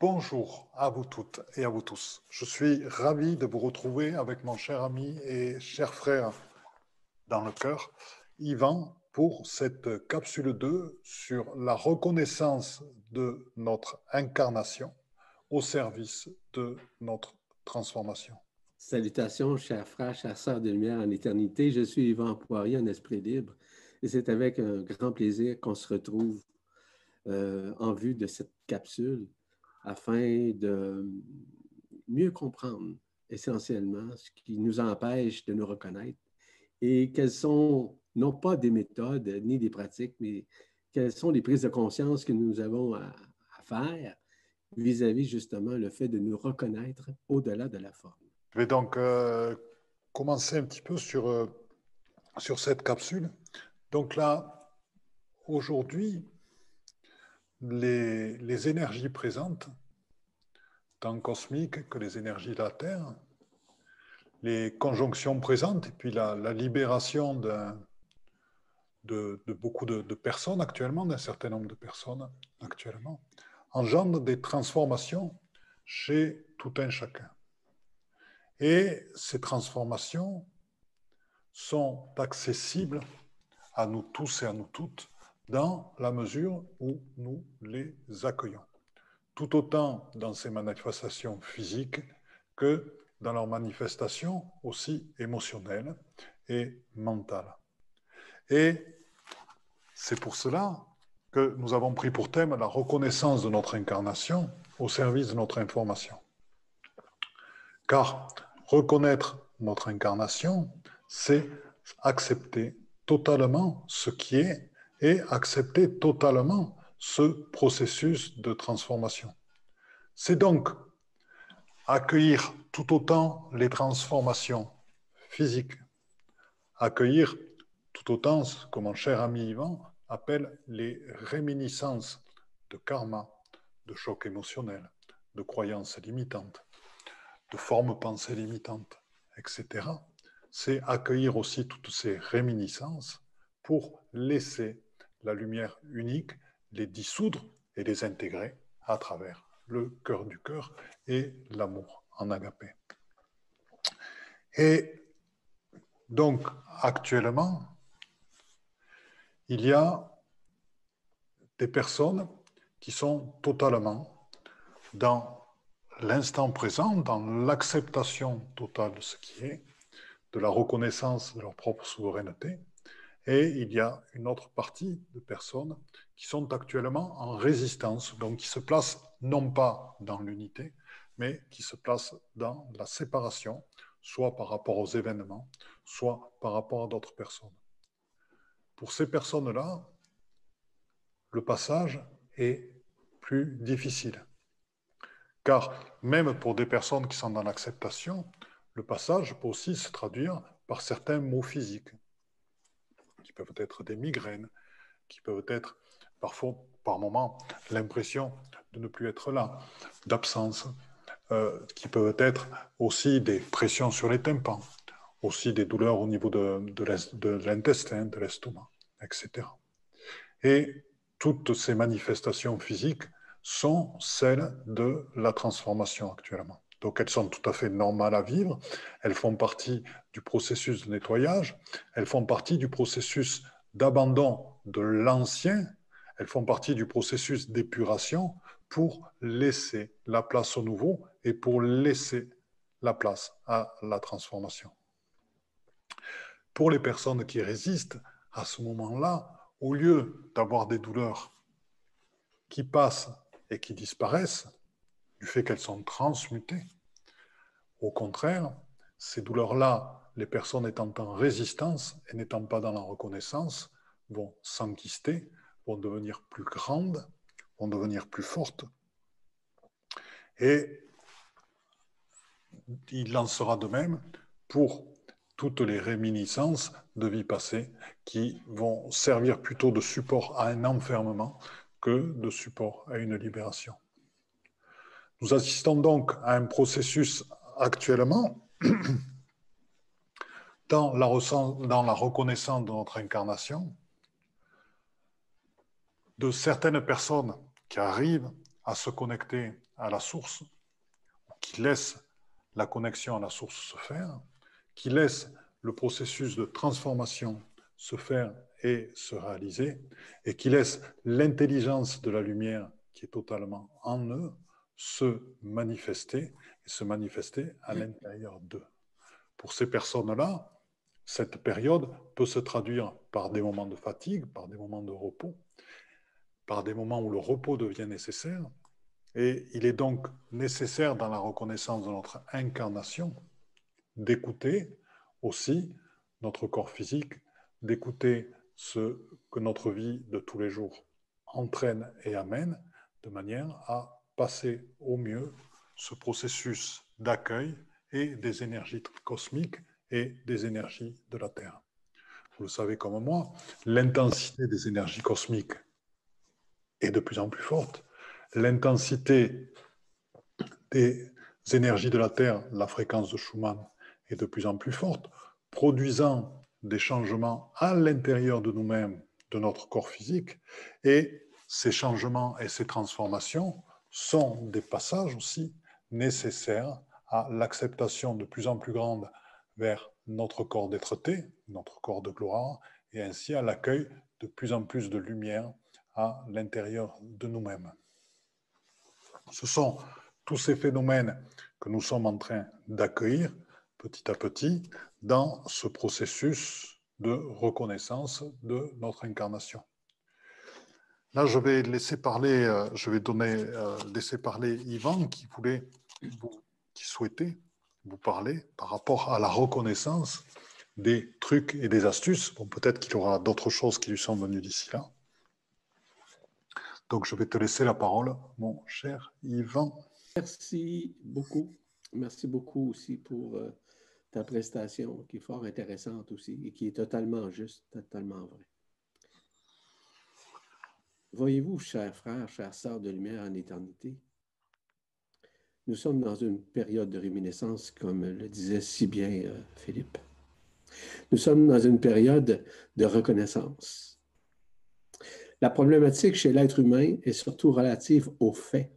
bonjour à vous toutes et à vous tous. Je suis ravi de vous retrouver avec mon cher ami et cher frère dans le cœur, Yvan, pour cette capsule 2 sur la reconnaissance de notre incarnation au service de notre transformation. Salutations, chers frères, chers sœurs de lumière en éternité. Je suis Yvan Poirier, un esprit libre, et c'est avec un grand plaisir qu'on se retrouve euh, en vue de cette capsule afin de mieux comprendre essentiellement ce qui nous empêche de nous reconnaître et quelles sont non pas des méthodes ni des pratiques, mais quelles sont les prises de conscience que nous avons à, faire vis-à-vis justement le fait de nous reconnaître au-delà de la forme. Je vais donc euh, commencer un petit peu sur, euh, sur cette capsule. Donc là, aujourd'hui, les, énergies présentes, tant cosmiques que les énergies de la Terre, les conjonctions présentes et puis la, libération de, beaucoup de, personnes actuellement, d'un certain nombre de personnes actuellement, engendrent des transformations chez tout un chacun. Et ces transformations sont accessibles à nous tous et à nous toutes dans la mesure où nous les accueillons. Tout autant dans ces manifestations physiques que dans leurs manifestations aussi émotionnelles et mentales. Et c'est pour cela que nous avons pris pour thème la reconnaissance de notre incarnation au service de notre information. Car reconnaître notre incarnation, c'est accepter totalement ce qui est et accepter totalement ce processus de transformation. C'est donc accueillir tout autant les transformations physiques, accueillir tout autant ce que mon cher ami Yvan appelle les réminiscences de karma, de chocs émotionnels, de croyances limitantes, de formes pensées limitantes, etc. C'est accueillir aussi toutes ces réminiscences pour laisser la lumière unique les dissoudre et les intégrer à travers le cœur du cœur et l'amour en agapé. Et donc, actuellement, il y a des personnes qui sont totalement dans l'instant présent, dans l'acceptation totale de ce qui est, de la reconnaissance de leur propre souveraineté, et il y a une autre partie de personnes qui sont actuellement en résistance, donc qui se placent non pas dans l'unité, mais qui se placent dans la séparation, soit par rapport aux événements, soit par rapport à d'autres personnes. Pour ces personnes-là, le passage est plus difficile. Car même pour des personnes qui sont dans l'acceptation, le passage peut aussi se traduire par certains mots physiques qui peuvent être des migraines, qui peuvent être parfois, par moments, l'impression de ne plus être là, d'absence, euh, qui peuvent être aussi des pressions sur les tympans, aussi des douleurs au niveau de, de l'intestin, de l'estomac, etc. Et toutes ces manifestations physiques sont celles de la transformation actuellement. Donc elles sont tout à fait normales à vivre, elles font partie du processus de nettoyage, elles font partie du processus d'abandon de l'ancien, elles font partie du processus d'épuration pour laisser la place au nouveau et pour laisser la place à la transformation. Pour les personnes qui résistent, à ce moment-là, au lieu d'avoir des douleurs qui passent et qui disparaissent, du fait qu'elles sont transmutées. Au contraire, ces douleurs-là, les personnes étant en résistance et n'étant pas dans la reconnaissance, vont s'enquister, vont devenir plus grandes, vont devenir plus fortes. Et il en sera de même pour toutes les réminiscences de vie passée qui vont servir plutôt de support à un enfermement que de support à une libération. Nous assistons donc à un processus actuellement dans la, reconnaissance de notre incarnation de certaines personnes qui arrivent à se connecter à la source, qui laisse la connexion à la source se faire, qui laisse le processus de transformation se faire et se réaliser, et qui laisse l'intelligence de la lumière qui est totalement en eux se manifester et se manifester à l'intérieur d'eux. Pour ces personnes-là, cette période peut se traduire par des moments de fatigue, par des moments de repos, par des moments où le repos devient nécessaire. Et il est donc nécessaire dans la reconnaissance de notre incarnation d'écouter aussi notre corps physique, d'écouter ce que notre vie de tous les jours entraîne et amène, de manière à passer au mieux ce processus d'accueil et des énergies cosmiques et des énergies de la Terre. Vous le savez comme moi, l'intensité des énergies cosmiques est de plus en plus forte. L'intensité des énergies de la Terre, la fréquence de Schumann, est de plus en plus forte, produisant des changements à l'intérieur de nous-mêmes, de notre corps physique. Et ces changements et ces transformations sont des passages aussi nécessaires à l'acceptation de plus en plus grande vers notre corps d'être-té, notre corps de gloire, et ainsi à l'accueil de plus en plus de lumière à l'intérieur de nous-mêmes. Ce sont tous ces phénomènes que nous sommes en train d'accueillir petit à petit dans ce processus de reconnaissance de notre incarnation. Là, je vais laisser parler, euh, je vais donner, euh, laisser parler Yvan qui voulait, qui souhaitait vous parler par rapport à la reconnaissance des trucs et des astuces. Bon, peut-être qu'il y aura d'autres choses qui lui sont venues d'ici là. Donc, je vais te laisser la parole, mon cher Yvan. Merci beaucoup. Merci beaucoup aussi pour euh, ta prestation qui est fort intéressante aussi et qui est totalement juste, totalement vraie. Voyez-vous, chers frères, chères sœurs de lumière en éternité, nous sommes dans une période de réminiscence, comme le disait si bien euh, Philippe. Nous sommes dans une période de reconnaissance. La problématique chez l'être humain est surtout relative au fait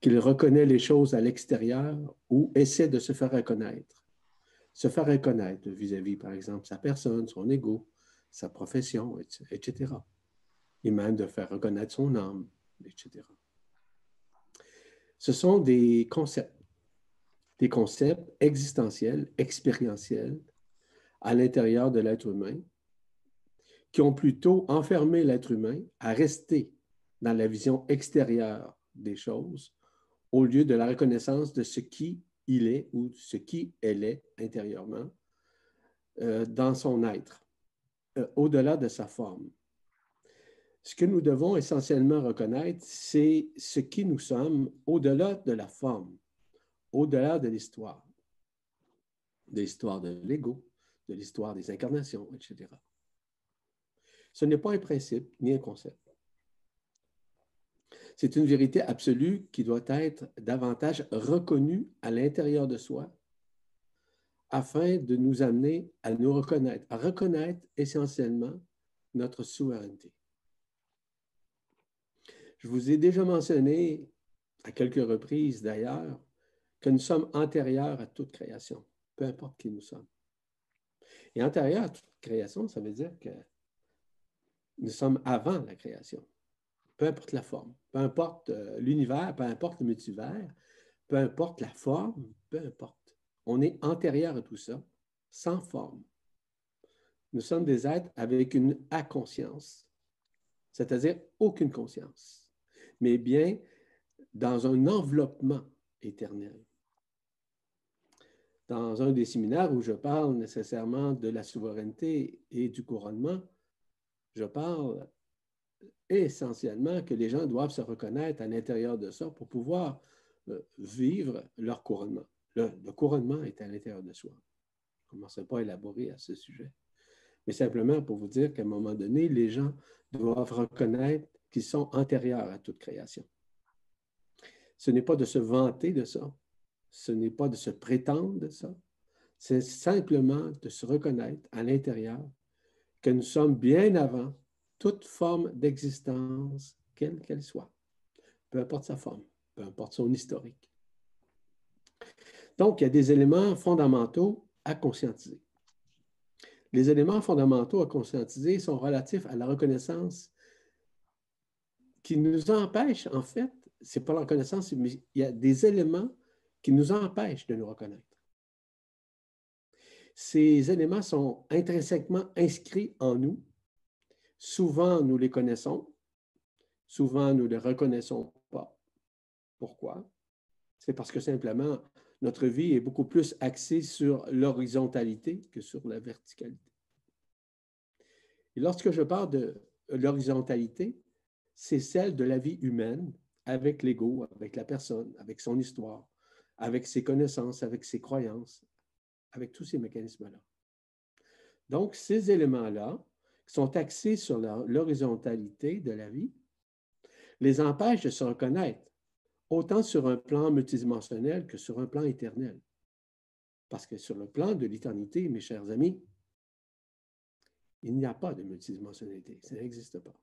qu'il reconnaît les choses à l'extérieur ou essaie de se faire reconnaître se faire reconnaître vis-à-vis, par exemple, sa personne, son ego, sa profession, etc. Et même de faire reconnaître son âme, etc. Ce sont des concepts, des concepts existentiels, expérientiels, à l'intérieur de l'être humain, qui ont plutôt enfermé l'être humain à rester dans la vision extérieure des choses au lieu de la reconnaissance de ce qui il est ou ce qui elle est intérieurement euh, dans son être, euh, au-delà de sa forme. Ce que nous devons essentiellement reconnaître, c'est ce qui nous sommes au-delà de la forme, au-delà de l'histoire, de l'histoire de l'ego, de l'histoire des incarnations, etc. Ce n'est pas un principe ni un concept. C'est une vérité absolue qui doit être davantage reconnue à l'intérieur de soi afin de nous amener à nous reconnaître, à reconnaître essentiellement notre souveraineté. Je vous ai déjà mentionné à quelques reprises d'ailleurs que nous sommes antérieurs à toute création, peu importe qui nous sommes. Et antérieur à toute création, ça veut dire que nous sommes avant la création peu importe la forme, peu importe euh, l'univers, peu importe le multivers, peu importe la forme, peu importe. On est antérieur à tout ça, sans forme. Nous sommes des êtres avec une inconscience, c'est-à-dire aucune conscience, mais bien dans un enveloppement éternel. Dans un des séminaires où je parle nécessairement de la souveraineté et du couronnement, je parle essentiellement que les gens doivent se reconnaître à l'intérieur de ça pour pouvoir euh, vivre leur couronnement. Le, couronnement est à l'intérieur de soi. Je ne commencerai pas à élaborer à ce sujet. Mais simplement pour vous dire qu'à un moment donné, les gens doivent reconnaître qu'ils sont antérieurs à toute création. Ce n'est pas de se vanter de ça. Ce n'est pas de se prétendre de ça. C'est simplement de se reconnaître à l'intérieur que nous sommes bien avant toute forme d'existence, quelle qu'elle soit, peu importe sa forme, peu importe son historique. Donc, il y a des éléments fondamentaux à conscientiser. Les éléments fondamentaux à conscientiser sont relatifs à la reconnaissance qui nous empêche, en fait, c'est pas la reconnaissance, mais il y a des éléments qui nous empêchent de nous reconnaître. Ces éléments sont intrinsèquement inscrits en nous. Souvent, nous les connaissons. Souvent, nous ne les reconnaissons pas. Pourquoi? C'est parce que simplement, notre vie est beaucoup plus axée sur l'horizontalité que sur la verticalité. Et lorsque je parle de l'horizontalité, c'est celle de la vie humaine avec l'ego, avec la personne, avec son histoire, avec ses connaissances, avec ses croyances, avec tous ces mécanismes-là. Donc, ces éléments-là, qui sont axés sur l'horizontalité de la vie, les empêchent de se reconnaître, autant sur un plan multidimensionnel que sur un plan éternel. Parce que sur le plan de l'éternité, mes chers amis, il n'y a pas de multidimensionnalité, ça n'existe pas.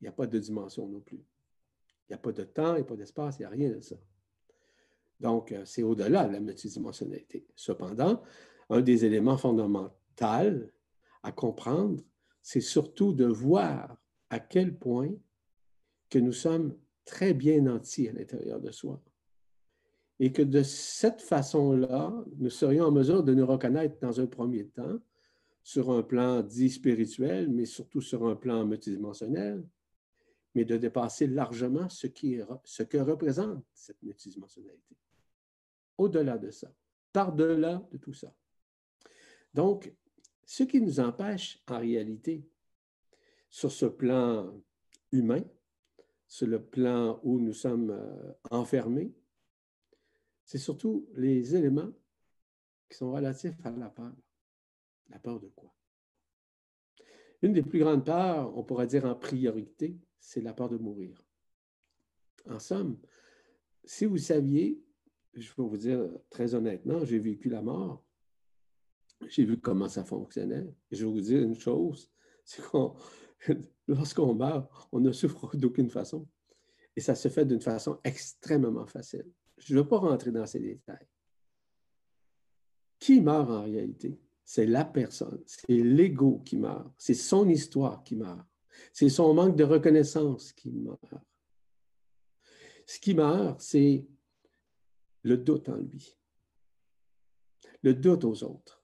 Il n'y a pas de dimension non plus. Il n'y a pas de temps, il n'y a pas d'espace, il n'y a rien de ça. Donc, euh, c'est au-delà de la multidimensionnalité. Cependant, un des éléments fondamentaux à comprendre, c'est surtout de voir à quel point que nous sommes très bien nantis à l'intérieur de soi. Et que de cette façon-là, nous serions en mesure de nous reconnaître dans un premier temps sur un plan dit spirituel, mais surtout sur un plan multidimensionnel, mais de dépasser largement ce, ce que représente cette multidimensionnalité. Au-delà de ça, par-delà de tout ça. Donc, ce qui nous empêche en réalité, sur ce plan humain, sur le plan où nous sommes euh, enfermés, c'est surtout les éléments qui sont relatifs à la peur. La peur de quoi? Une des plus grandes peurs, on pourrait dire en priorité, c'est la peur de mourir. En somme, si vous saviez, je vais vous dire très honnêtement, j'ai vécu la mort, j'ai vu comment ça fonctionnait. je vais vous dire une chose, c'est qu'on, lorsqu'on meurt, on ne souffre d'aucune façon. Et ça se fait d'une façon extrêmement facile. Je ne veux pas rentrer dans ces détails. Qui meurt en réalité? C'est la personne, c'est l'ego qui meurt, c'est son histoire qui meurt. C'est son manque de reconnaissance qui meurt. Ce qui meurt, c'est le doute en lui, le doute aux autres.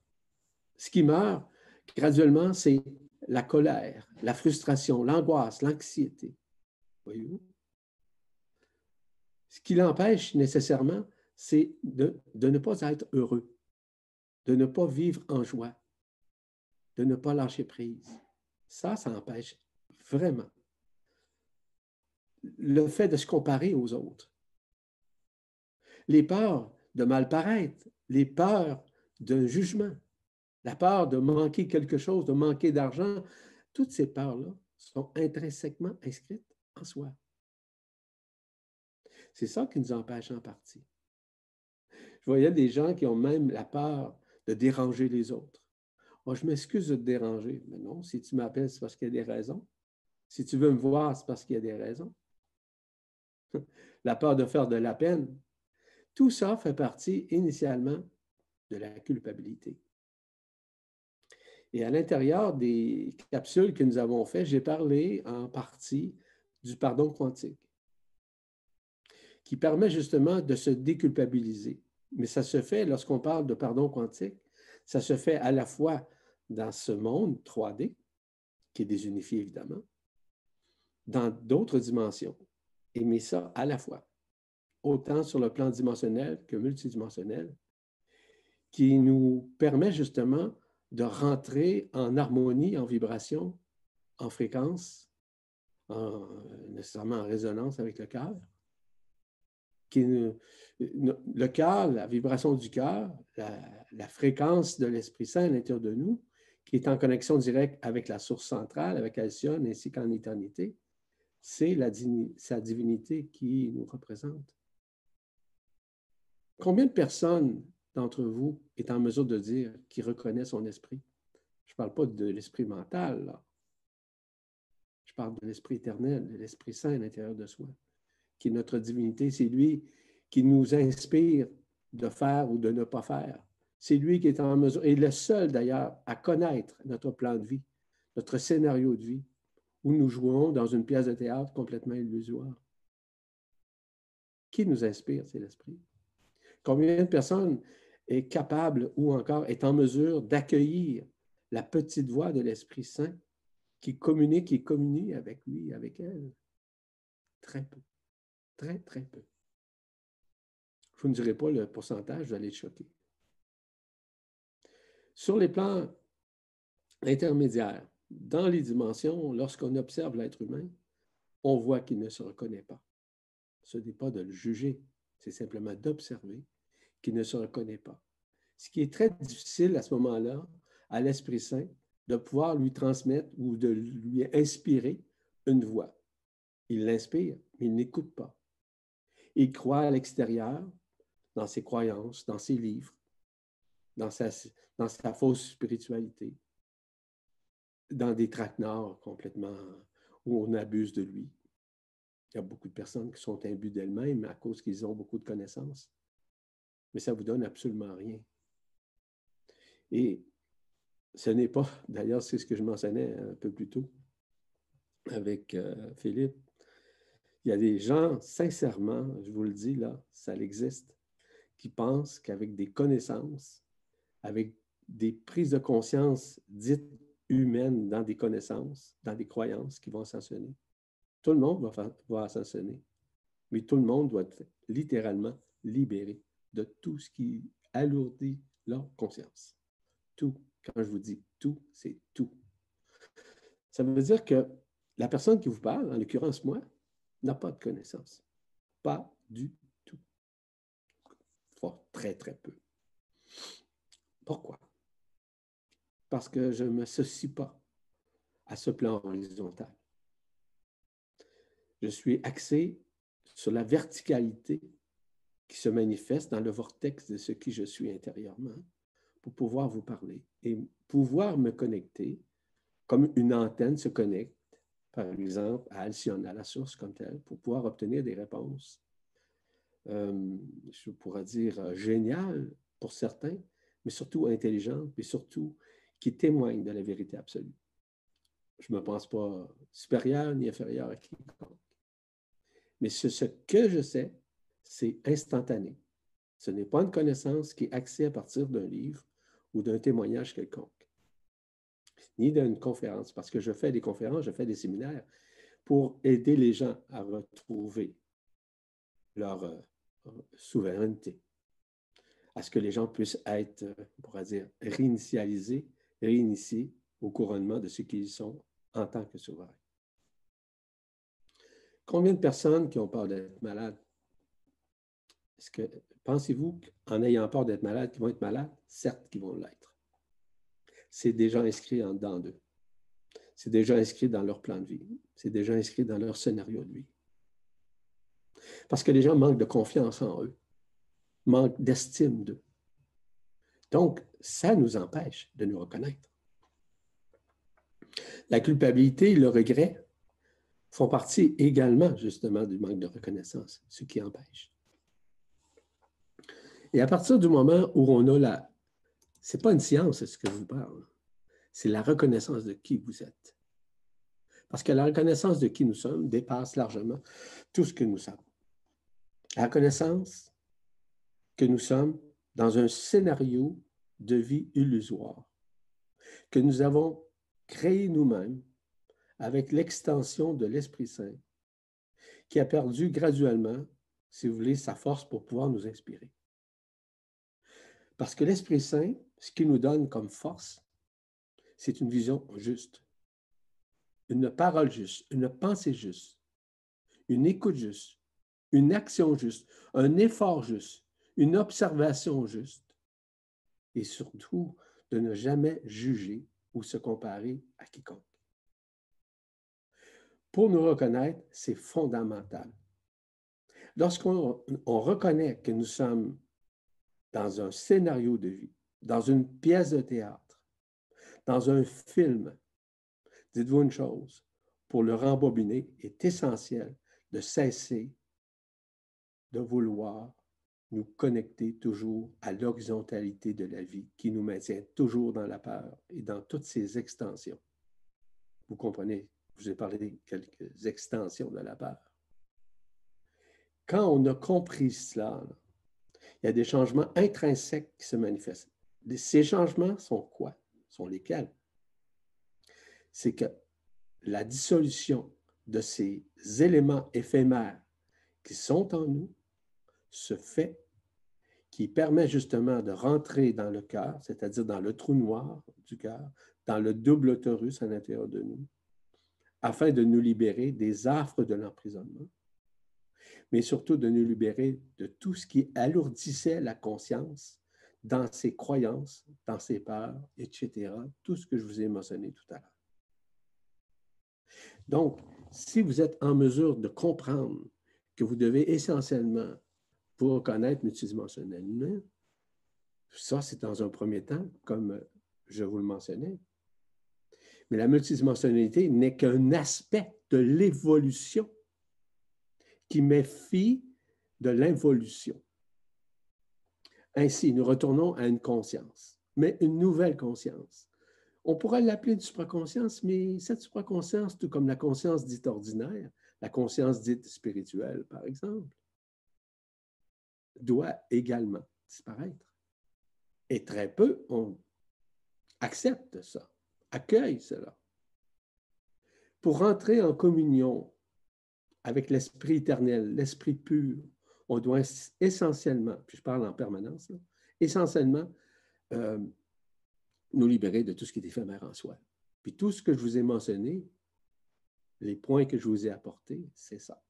Ce qui meurt, graduellement, c'est la colère, la frustration, l'angoisse, l'anxiété. Voyez-vous? Ce qui l'empêche nécessairement, c'est de, ne pas être heureux, de ne pas vivre en joie, de ne pas lâcher prise. Ça, ça empêche Vraiment. Le fait de se comparer aux autres. Les peurs de mal paraître, les peurs d'un jugement, la peur de manquer quelque chose, de manquer d'argent, toutes ces peurs-là sont intrinsèquement inscrites en soi. C'est ça qui nous empêche en partie. Je voyais des gens qui ont même la peur de déranger les autres. Moi, je m'excuse de te déranger, mais non, si tu m'appelles, c'est parce qu'il y a des raisons. Si tu veux me voir, c'est parce qu'il y a des raisons. la peur de faire de la peine. Tout ça fait partie initialement de la culpabilité. Et à l'intérieur des capsules que nous avons faites, j'ai parlé en partie du pardon quantique, qui permet justement de se déculpabiliser. Mais ça se fait, lorsqu'on parle de pardon quantique, ça se fait à la fois dans ce monde 3D, qui est désunifié évidemment, dans d'autres dimensions et met ça à la fois, autant sur le plan dimensionnel que multidimensionnel, qui nous permet justement de rentrer en harmonie, en vibration, en fréquence, en, nécessairement en résonance avec le cœur. Le cœur, la vibration du cœur, la, la, fréquence de l'Esprit Saint à l'intérieur de nous, qui est en connexion directe avec la source centrale, avec Alcyone, ainsi qu'en éternité, c'est sa divinité qui nous représente. Combien de personnes d'entre vous est en mesure de dire qu'il reconnaît son esprit? Je ne parle pas de l'esprit mental. Je parle de l'esprit éternel, de l'esprit saint à l'intérieur de soi, qui est notre divinité. C'est lui qui nous inspire de faire ou de ne pas faire. C'est lui qui est en mesure, et le seul d'ailleurs, à connaître notre plan de vie, notre scénario de vie, où nous jouons dans une pièce de théâtre complètement illusoire. Qui nous inspire? C'est l'Esprit? Combien de personnes est capable ou encore est en mesure d'accueillir la petite voix de l'Esprit Saint qui communique et communie avec lui, avec elle? Très peu. Très, très peu. Je vous ne dirai pas le pourcentage, vous allez être choqué. Sur les plans intermédiaires, dans les dimensions, lorsqu'on observe l'être humain, on voit qu'il ne se reconnaît pas. Ce n'est pas de le juger, c'est simplement d'observer qu'il ne se reconnaît pas. Ce qui est très difficile à ce moment-là, à l'Esprit Saint, de pouvoir lui transmettre ou de lui inspirer une voix. Il l'inspire, mais il n'écoute pas. Il croit à l'extérieur, dans ses croyances, dans ses livres, dans sa, dans sa fausse spiritualité, dans des traquenards complètement où on abuse de lui. Il y a beaucoup de personnes qui sont imbues d'elles-mêmes à cause qu'ils ont beaucoup de connaissances. Mais ça ne vous donne absolument rien. Et ce n'est pas, d'ailleurs, c'est ce que je mentionnais un peu plus tôt avec euh, Philippe. Il y a des gens, sincèrement, je vous le dis là, ça existe, qui pensent qu'avec des connaissances, avec des prises de conscience dites humaines dans des connaissances, dans des croyances qui vont ascensionner. Tout le monde va, va mais tout le monde doit être littéralement libéré de tout ce qui alourdit leur conscience. Tout. Quand je vous dis tout, c'est tout. Ça veut dire que la personne qui vous parle, en l'occurrence moi, n'a pas de connaissance. Pas du tout. très, très peu. Pourquoi? Parce que je ne m'associe pas à ce plan horizontal. Je suis axé sur la verticalité qui se manifeste dans le vortex de ce qui je suis intérieurement pour pouvoir vous parler et pouvoir me connecter comme une antenne se connecte, par exemple, à Alcyone, à la source comme telle, pour pouvoir obtenir des réponses, euh, je pourrais dire, euh, géniales pour certains, mais surtout intelligentes, mais surtout qui de la vérité absolue. Je ne me pense pas supérieur ni inférieur à quiconque. Mais ce, que je sais, c'est instantané. Ce n'est pas une connaissance qui est axée à partir d'un livre ou d'un témoignage quelconque, ni d'une conférence, parce que je fais des conférences, je fais des séminaires pour aider les gens à retrouver leur euh, souveraineté, à ce que les gens puissent être, on pourrait dire, réinitialisés, réinitiés au couronnement de ce qu'ils sont en tant que souverains. Combien de personnes qui ont peur d'être malades? Pensez-vous qu'en ayant peur d'être malade, qu'ils vont être malades? Certes qu'ils vont l'être. C'est déjà inscrit en dedans d'eux. C'est déjà inscrit dans leur plan de vie. C'est déjà inscrit dans leur scénario de vie. Parce que les gens manquent de confiance en eux, manquent d'estime d'eux. Donc, ça nous empêche de nous reconnaître. La culpabilité et le regret font partie également justement du manque de reconnaissance, ce qui empêche. Et à partir du moment où on a la... Ce n'est pas une science, ce que je vous parle. C'est la reconnaissance de qui vous êtes. Parce que la reconnaissance de qui nous sommes dépasse largement tout ce que nous sommes. La reconnaissance que nous sommes dans un scénario de vie illusoire, que nous avons créé nous-mêmes avec l'extension de l'Esprit Saint, qui a perdu graduellement, si vous voulez, sa force pour pouvoir nous inspirer. Parce que l'Esprit Saint, ce qu'il nous donne comme force, c'est une vision juste, une parole juste, une pensée juste, une écoute juste, une action juste, un effort juste, une observation juste, et surtout de ne jamais juger ou se comparer à quiconque. Pour nous reconnaître, c'est fondamental. Lorsqu'on reconnaît que nous sommes dans un scénario de vie, dans une pièce de théâtre, dans un film, dites-vous une chose, pour le rembobiner, est essentiel de cesser de vouloir nous connecter toujours à l'horizontalité de la vie qui nous maintient toujours dans la peur et dans toutes ses extensions. Vous comprenez, je vous ai parlé de quelques extensions de la peur. Quand on a compris cela, il y a des changements intrinsèques qui se manifestent. Ces changements sont quoi? Sont lesquels? C'est que la dissolution de ces éléments éphémères qui sont en nous se fait, qui permet justement de rentrer dans le cœur, c'est-à-dire dans le trou noir du cœur, dans le double autorus à l'intérieur de nous, afin de nous libérer des affres de l'emprisonnement, mais surtout de nous libérer de tout ce qui alourdissait la conscience dans ses croyances, dans ses peurs, etc., tout ce que je vous ai mentionné tout à l'heure. Donc, si vous êtes en mesure de comprendre que vous devez essentiellement, pour connaître multidimensionnellement, ça, c'est dans un premier temps, comme je vous le mentionnais. Mais la multidimensionnalité n'est qu'un aspect de l'évolution qui met fi de l'involution. Ainsi, nous retournons à une conscience, mais une nouvelle conscience. On pourrait l'appeler une supraconscience, mais cette supraconscience, tout comme la conscience dite ordinaire, la conscience dite spirituelle, par exemple, doit également disparaître. Et très peu on accepte ça, accueille cela. Pour rentrer en communion avec l'esprit éternel, l'esprit pur, on doit essentiellement, puis je parle en permanence, essentiellement euh, nous libérer de tout ce qui est éphémère en soi. Puis tout ce que je vous ai mentionné, les points que je vous ai apportés, c'est ça.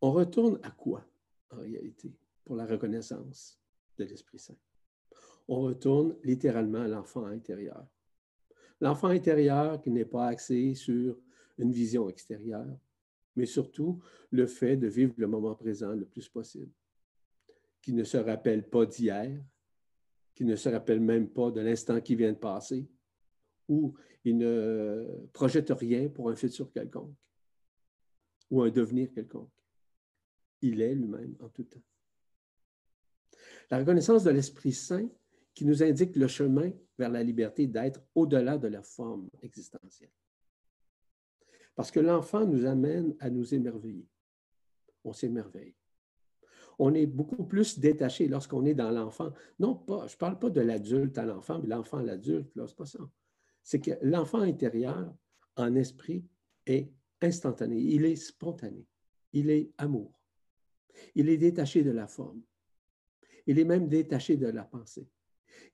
On retourne à quoi, en réalité, pour la reconnaissance de l'Esprit Saint? On retourne littéralement à l'enfant intérieur. L'enfant intérieur qui n'est pas axé sur une vision extérieure, mais surtout le fait de vivre le moment présent le plus possible, qui ne se rappelle pas d'hier, qui ne se rappelle même pas de l'instant qui vient de passer, ou il ne projette rien pour un futur quelconque ou un devenir quelconque. Il est lui-même en tout temps. La reconnaissance de l'Esprit Saint qui nous indique le chemin vers la liberté d'être au-delà de la forme existentielle. Parce que l'enfant nous amène à nous émerveiller. On s'émerveille. On est beaucoup plus détaché lorsqu'on est dans l'enfant. Non, pas, je ne parle pas de l'adulte à l'enfant, mais l'enfant à l'adulte, là, c'est pas ça. C'est que l'enfant intérieur, en esprit, est instantané. Il est spontané. Il est amour. Il est détaché de la forme. Il est même détaché de la pensée.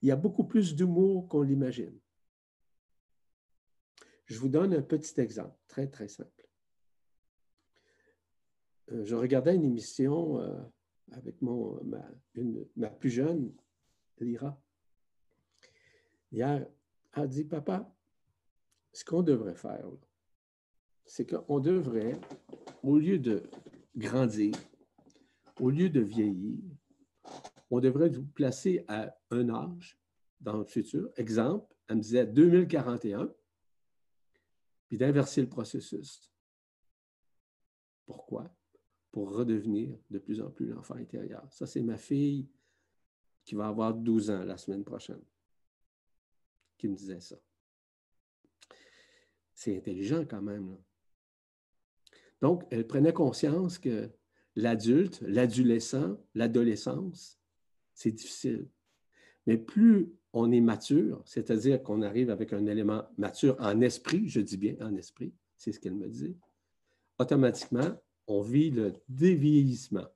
Il y a beaucoup plus d'humour qu'on l'imagine. Je vous donne un petit exemple, très, très simple. Euh, je regardais une émission euh, avec ma plus jeune, Lyra. Hier, elle a dit, papa, ce qu'on devrait faire, c'est qu'on devrait, au lieu de grandir, au lieu de vieillir, on devrait vous placer à un âge dans le futur. Exemple, elle me disait 2041, puis d'inverser le processus. Pourquoi? Pour redevenir de plus en plus l'enfant intérieur. Ça, c'est ma fille qui va avoir 12 ans la semaine prochaine qui me disait ça. C'est intelligent quand même. Donc, elle prenait conscience que l'adulte, l'adolescent, l'adolescence, c'est difficile. Mais plus on est mature, c'est-à-dire qu'on arrive avec un élément mature en esprit, je dis bien en esprit, c'est ce qu'elle me dit, automatiquement, on vit le dévieillissement,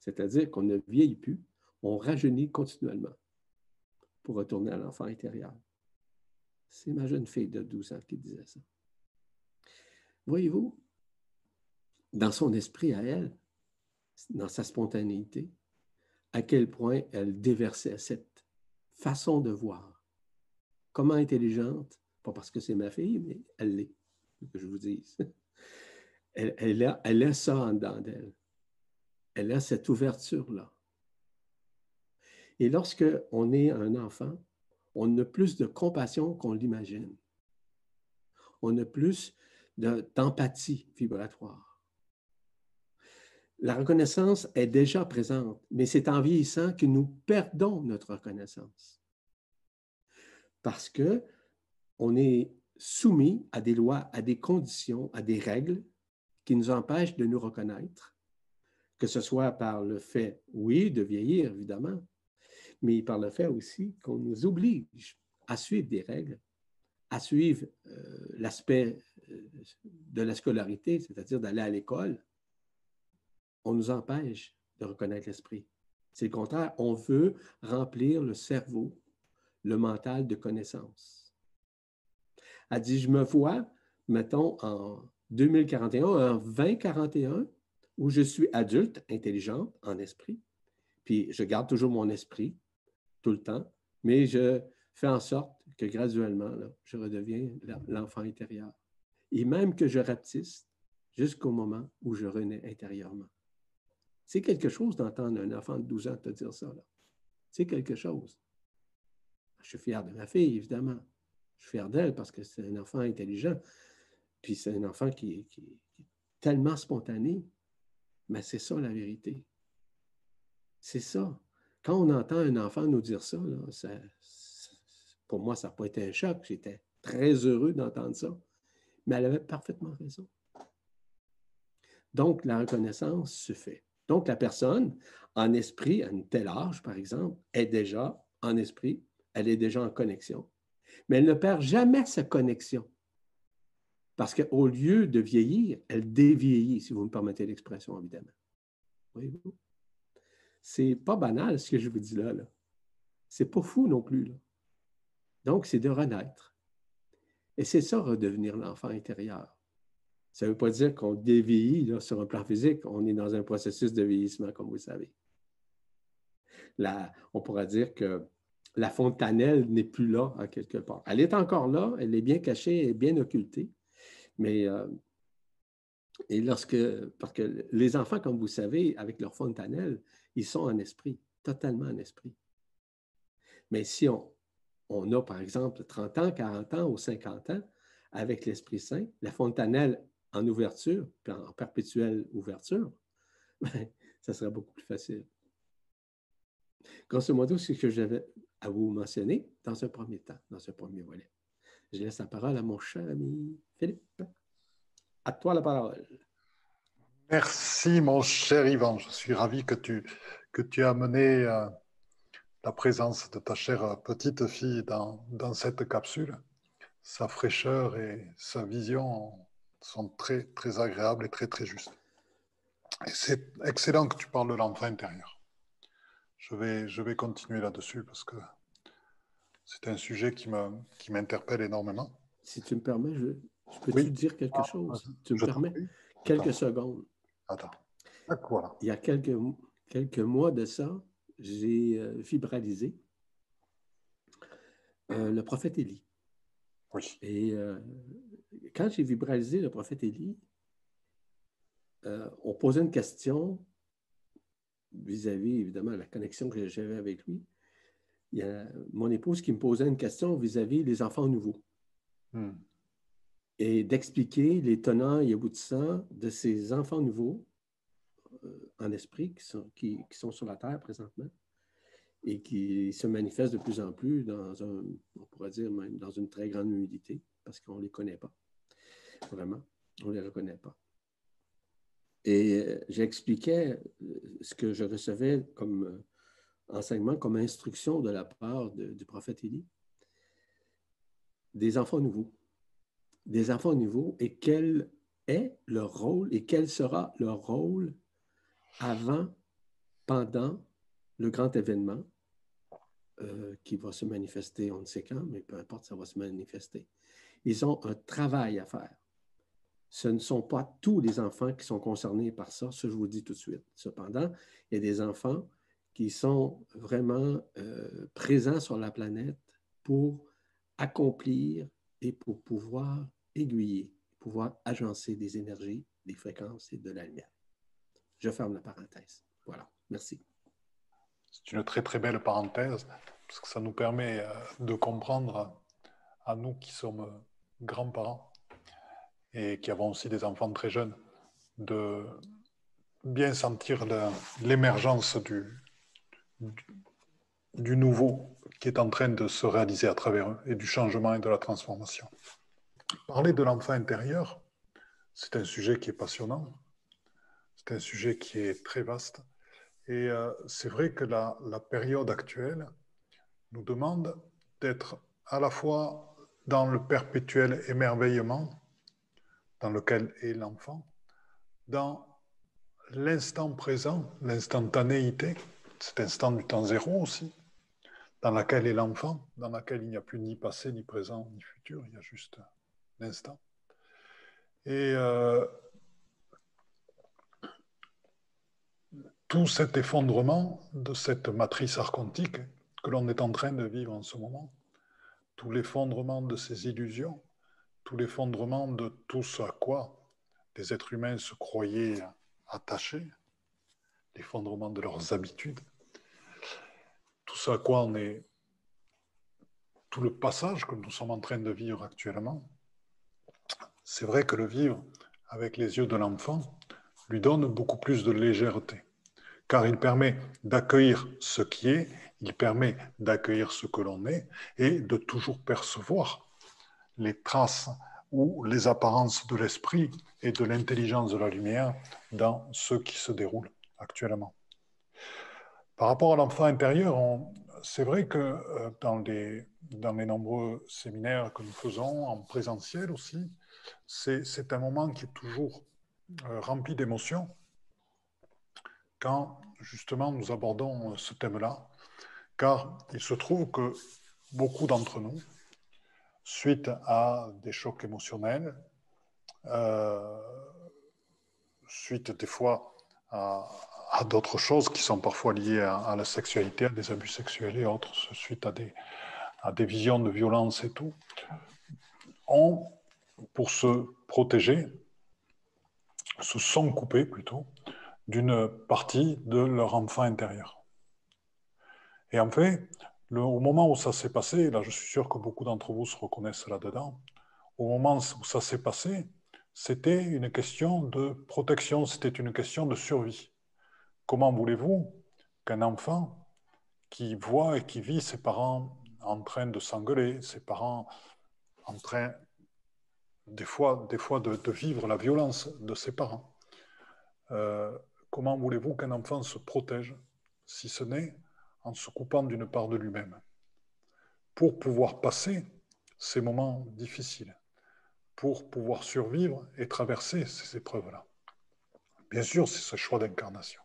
c'est-à-dire qu'on ne vieillit plus, on rajeunit continuellement pour retourner à l'enfant intérieur. C'est ma jeune fille de 12 ans qui disait ça. Voyez-vous, dans son esprit à elle, dans sa spontanéité, à quel point elle déversait cette façon de voir. Comment intelligente, pas parce que c'est ma fille, mais elle l'est, que je vous dise. Elle, a ça en dedans d'elle. Elle a cette ouverture-là. Et lorsque on est un enfant, on a plus de compassion qu'on l'imagine. On a plus d'empathie vibratoire. La reconnaissance est déjà présente, mais c'est en vieillissant que nous perdons notre reconnaissance. Parce que on est soumis à des lois, à des conditions, à des règles qui nous empêchent de nous reconnaître, que ce soit par le fait, oui, de vieillir, évidemment, mais par le fait aussi qu'on nous oblige à suivre des règles, à suivre euh, l'aspect euh, de la scolarité, c'est-à-dire d'aller à l'école, on nous empêche de reconnaître l'esprit. C'est le contraire, on veut remplir le cerveau, le mental de connaissance. Elle dit, je me vois, mettons, en 2041, en 2041, où je suis adulte, intelligente, en esprit, puis je garde toujours mon esprit tout le temps, mais je fais en sorte que graduellement, je redeviens l'enfant intérieur. Et même que je rapetisse jusqu'au moment où je renais intérieurement. C'est quelque chose d'entendre un enfant de 12 ans te dire ça. C'est quelque chose. Je suis fier de ma fille, évidemment. Je suis fier d'elle parce que c'est un enfant intelligent. Puis c'est un enfant qui, est tellement spontané. Mais c'est ça la vérité. C'est ça. Quand on entend un enfant nous dire ça, pour moi, ça n'a pas été un choc. J'étais très heureux d'entendre ça. Mais elle avait parfaitement raison. Donc, la reconnaissance se fait. Donc, la personne, en esprit, à un tel âge, par exemple, est déjà en esprit, elle est déjà en connexion. Mais elle ne perd jamais sa connexion. Parce qu'au lieu de vieillir, elle dévieillit, si vous me permettez l'expression, évidemment. Voyez-vous? C'est pas banal ce que je vous dis là. là. C'est pas fou non plus. Donc, c'est de renaître. Et c'est ça, redevenir l'enfant intérieur. Ça ne veut pas dire qu'on dévieillit sur un plan physique. On est dans un processus de vieillissement, comme vous savez. Là, on pourra dire que la fontanelle n'est plus là, en quelque part. Elle est encore là, elle est bien cachée et bien occultée. Mais euh, lorsque, parce que les enfants, comme vous savez, avec leur fontanelle, ils sont en esprit, totalement en esprit. Mais si on, on a, par exemple, 30 ans, 40 ans ou 50 ans, avec l'Esprit Saint, la fontanelle en ouverture, puis en perpétuelle ouverture, ben, ça serait beaucoup plus facile. Grosso modo, c'est ce que j'avais à vous mentionner dans un premier temps, dans ce premier volet. Je laisse la parole à mon cher ami Philippe. À toi la parole. Merci, mon cher Yvan. Je suis ravi que tu, que tu as amené euh, la présence de ta chère petite fille dans, dans cette capsule. Sa fraîcheur et sa vision sont très, très agréables et très, très justes. Et c'est excellent que tu parles de l'enfant intérieur. Je vais, je vais continuer là-dessus parce que c'est un sujet qui m'interpelle qui énormément. Si tu me permets, je, peux te dire quelque ah, chose? Tu me permets? quelques secondes. Attends. Voilà. Il y a quelques, quelques mois de ça, j'ai euh, vibralisé euh, le prophète Élie. Oui. Et euh, quand j'ai vibralisé le prophète Élie, euh, on posait une question vis-à-vis, évidemment, la connexion que j'avais avec lui. Il y a mon épouse qui me posait une question vis-à-vis des enfants nouveaux. Hmm. Et d'expliquer les tenants et aboutissants de ces enfants nouveaux euh, en esprit qui sont, qui, sont sur la terre présentement et qui se manifestent de plus en plus dans un, on pourrait dire même dans une très grande humilité parce qu'on ne les connaît pas. Vraiment, on ne les reconnaît pas. Et euh, j'expliquais euh, ce que je recevais comme euh, enseignement, comme instruction de la part du prophète Élie. Des enfants nouveaux. Des enfants nouveaux et quel est leur rôle et quel sera leur rôle avant, pendant le grand événement qui va se manifester, on ne sait quand, mais peu importe, ça va se manifester. Ils ont un travail à faire ce ne sont pas tous les enfants qui sont concernés par ça, ça je vous dis tout de suite. Cependant, il y a des enfants qui sont vraiment euh, présents sur la planète pour accomplir et pour pouvoir aiguiller, pouvoir agencer des énergies, des fréquences et de la lumière. Je ferme la parenthèse. Voilà. Merci. C'est une très très belle parenthèse parce que ça nous permet euh, de comprendre à nous qui sommes grands-parents et qui avons aussi des enfants très jeunes, de, bien sentir l'émergence du, nouveau qui est en train de se réaliser à travers eux et du changement et de la transformation. Parler de l'enfant intérieur, c'est un sujet qui est passionnant, c'est un sujet qui est très vaste. Et euh, c'est vrai que la, période actuelle nous demande d'être à la fois dans le perpétuel émerveillement dans lequel est l'enfant, dans l'instant présent, l'instantanéité, cet instant du temps zéro aussi, dans laquelle est l'enfant, dans laquelle il n'y a plus ni passé, ni présent, ni futur, il y a juste l'instant. Et euh, tout cet effondrement de cette matrice archontique que l'on est en train de vivre en ce moment, tout l'effondrement de ces illusions, tout l'effondrement de tout ce à quoi les êtres humains se croyaient attachés, l'effondrement de leurs habitudes, tout ce à quoi on est, tout le passage que nous sommes en train de vivre actuellement, c'est vrai que le vivre avec les yeux de l'enfant lui donne beaucoup plus de légèreté, car il permet d'accueillir ce qui est, il permet d'accueillir ce que l'on est et de toujours percevoir les traces ou les apparences de l'esprit et de l'intelligence de la lumière dans ce qui se déroule actuellement. Par rapport à l'enfant intérieur, c'est vrai que euh, dans les, nombreux séminaires que nous faisons, en présentiel aussi, c'est un moment qui est toujours euh, rempli d'émotions quand justement nous abordons ce thème-là, car il se trouve que beaucoup d'entre nous, suite à des chocs émotionnels, euh, suite des fois à, d'autres choses qui sont parfois liées à, la sexualité, à des abus sexuels et autres, suite à des, à des visions de violence et tout, ont, pour se protéger, se sont coupés plutôt d'une partie de leur enfant intérieur. Et en fait, au moment où ça s'est passé, là je suis sûr que beaucoup d'entre vous se reconnaissent là-dedans, au moment où ça s'est passé, c'était une question de protection, c'était une question de survie. Comment voulez-vous qu'un enfant qui voit et qui vit ses parents en train de s'engueuler, ses parents en train des fois, des fois de, vivre la violence de ses parents, euh, comment voulez-vous qu'un enfant se protège si ce n'est en se coupant d'une part de lui-même, pour pouvoir passer ces moments difficiles, pour pouvoir survivre et traverser ces épreuves-là. Bien sûr, c'est ce choix d'incarnation.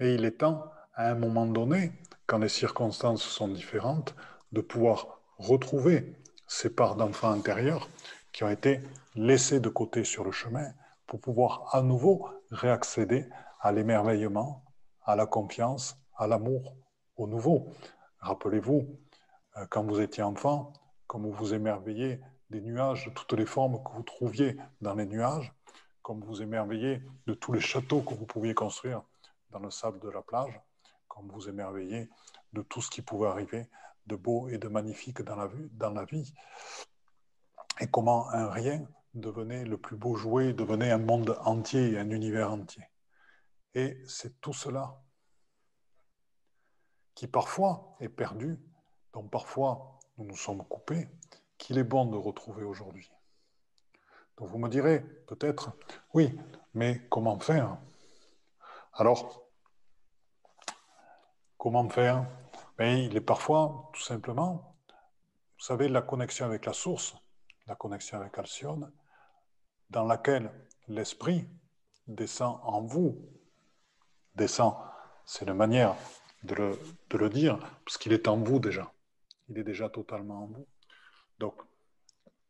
Mais il est temps, à un moment donné, quand les circonstances sont différentes, de pouvoir retrouver ces parts d'enfants intérieurs qui ont été laissées de côté sur le chemin pour pouvoir à nouveau réaccéder à l'émerveillement, à la confiance, à l'amour, au nouveau. Rappelez-vous, euh, quand vous étiez enfant, comme vous vous émerveillez des nuages, de toutes les formes que vous trouviez dans les nuages, comme vous émerveillez de tous les châteaux que vous pouviez construire dans le sable de la plage, comme vous émerveillez de tout ce qui pouvait arriver de beau et de magnifique dans la, dans la vie, et comment un rien devenait le plus beau jouet, devenait un monde entier, un univers entier. Et c'est tout cela qui parfois est perdu, dont parfois nous nous sommes coupés, qu'il est bon de retrouver aujourd'hui. Donc vous me direz peut-être, oui, mais comment faire? Alors, comment faire? Ben, Il est parfois, tout simplement, vous savez, la connexion avec la source, la connexion avec Alcyone, dans laquelle l'esprit descend en vous, descend, c'est une manière de le, de le dire, parce qu'il est en vous déjà. Il est déjà totalement en vous. Donc,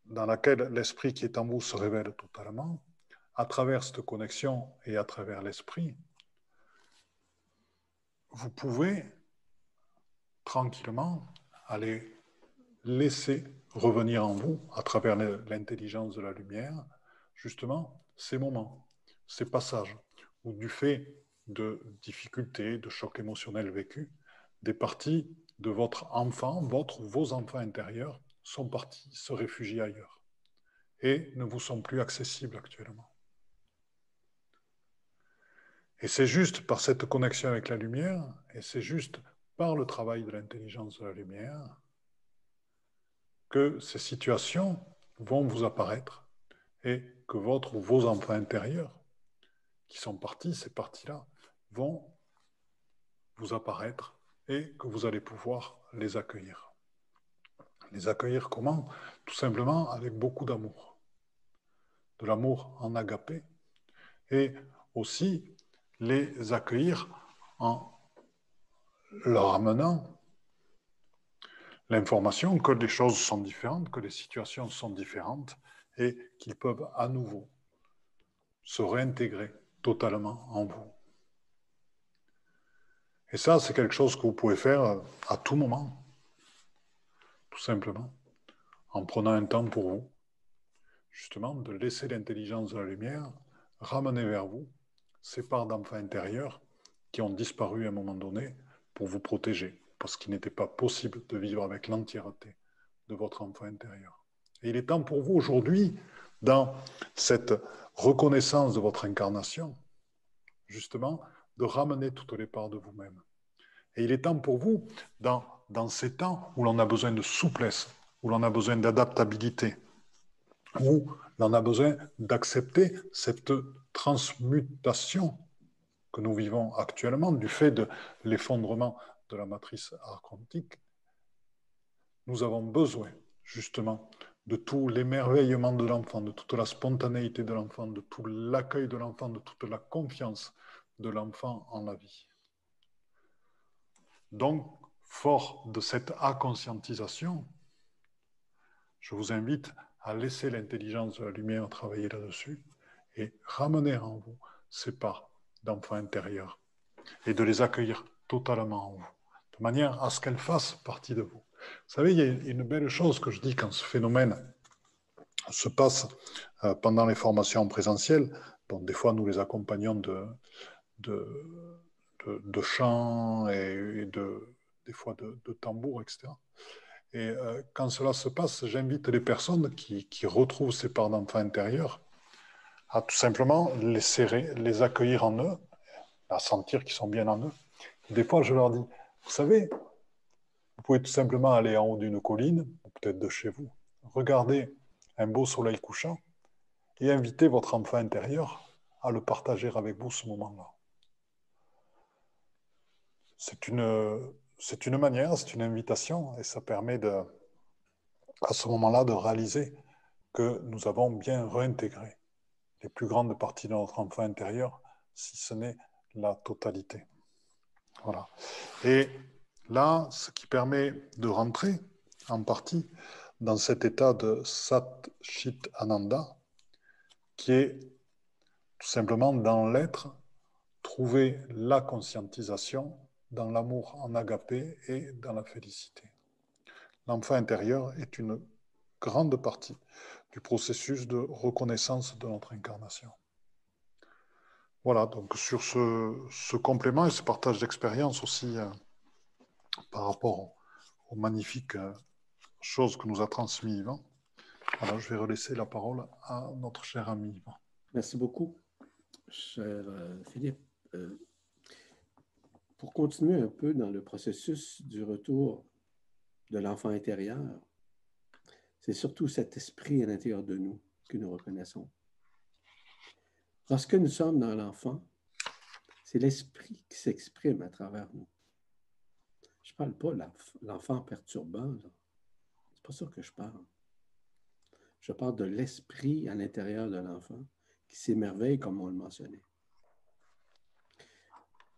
dans laquelle l'esprit qui est en vous se révèle totalement, à travers cette connexion et à travers l'esprit, vous pouvez tranquillement aller laisser revenir en vous, à travers l'intelligence de la lumière, justement, ces moments, ces passages, où du fait de difficultés, de chocs émotionnels vécus, des parties de votre enfant, votre, vos enfants intérieurs, sont partis se réfugier ailleurs et ne vous sont plus accessibles actuellement. Et c'est juste par cette connexion avec la lumière, et c'est juste par le travail de l'intelligence de la lumière, que ces situations vont vous apparaître et que votre ou vos enfants intérieurs, qui sont partis, ces parties-là, vont vous apparaître et que vous allez pouvoir les accueillir. Les accueillir comment? Tout simplement avec beaucoup d'amour. De l'amour en agapé et aussi les accueillir en leur amenant l'information que les choses sont différentes, que les situations sont différentes et qu'ils peuvent à nouveau se réintégrer totalement en vous. Et ça, c'est quelque chose que vous pouvez faire à tout moment, tout simplement, en prenant un temps pour vous, justement, de laisser l'intelligence de la lumière ramener vers vous ces parts d'enfants intérieurs qui ont disparu à un moment donné pour vous protéger, parce qu'il n'était pas possible de vivre avec l'entièreté de votre enfant intérieur. Et il est temps pour vous aujourd'hui, dans cette reconnaissance de votre incarnation, justement, de ramener toutes les parts de vous-même. Et il est temps pour vous, dans, dans ces temps où l'on a besoin de souplesse, où l'on a besoin d'adaptabilité, où l'on a besoin d'accepter cette transmutation que nous vivons actuellement du fait de l'effondrement de la matrice archontique, nous avons besoin justement de tout l'émerveillement de l'enfant, de toute la spontanéité de l'enfant, de tout l'accueil de l'enfant, de toute la confiance de l'enfant en la vie. Donc, fort de cette acconscientisation, je vous invite à laisser l'intelligence de la lumière travailler là-dessus et ramener en vous ces parts d'enfants intérieurs et de les accueillir totalement en vous, de manière à ce qu'elles fassent partie de vous. Vous savez, il y a une belle chose que je dis quand ce phénomène se passe euh, pendant les formations présentielles. Bon, des fois, nous les accompagnons de, de, chants et, de, des fois de, tambours, etc. Et euh, quand cela se passe, j'invite les personnes qui, qui retrouvent ces parts d'enfants intérieurs à tout simplement les serrer, les accueillir en eux, à sentir qu'ils sont bien en eux. Des fois, je leur dis, vous savez, vous pouvez tout simplement aller en haut d'une colline, peut-être de chez vous, regarder un beau soleil couchant et inviter votre enfant intérieur à le partager avec vous ce moment-là. C'est une, c'est une manière, c'est une invitation et ça permet de, à ce moment-là de réaliser que nous avons bien réintégré les plus grandes parties de notre enfant intérieur, si ce n'est la totalité. Voilà. Et là, ce qui permet de rentrer en partie dans cet état de Sat Chit Ananda, qui est tout simplement dans l'être, trouver la conscientisation dans l'amour en agapé et dans la félicité. L'enfant intérieur est une grande partie du processus de reconnaissance de notre incarnation. Voilà, donc sur ce, complément et ce partage d'expérience aussi euh, par rapport aux, magnifiques euh, choses que nous a transmis Yvan, alors je vais relaisser la parole à notre cher ami Yvan. Merci beaucoup, cher euh, Philippe pour continuer un peu dans le processus du retour de l'enfant intérieur, c'est surtout cet esprit à l'intérieur de nous que nous reconnaissons. Lorsque nous sommes dans l'enfant, c'est l'esprit qui s'exprime à travers nous. Je ne parle pas l'enfant perturbant, c'est pas ça que je parle. Je parle de l'esprit à l'intérieur de l'enfant qui s'émerveille comme on le mentionnait.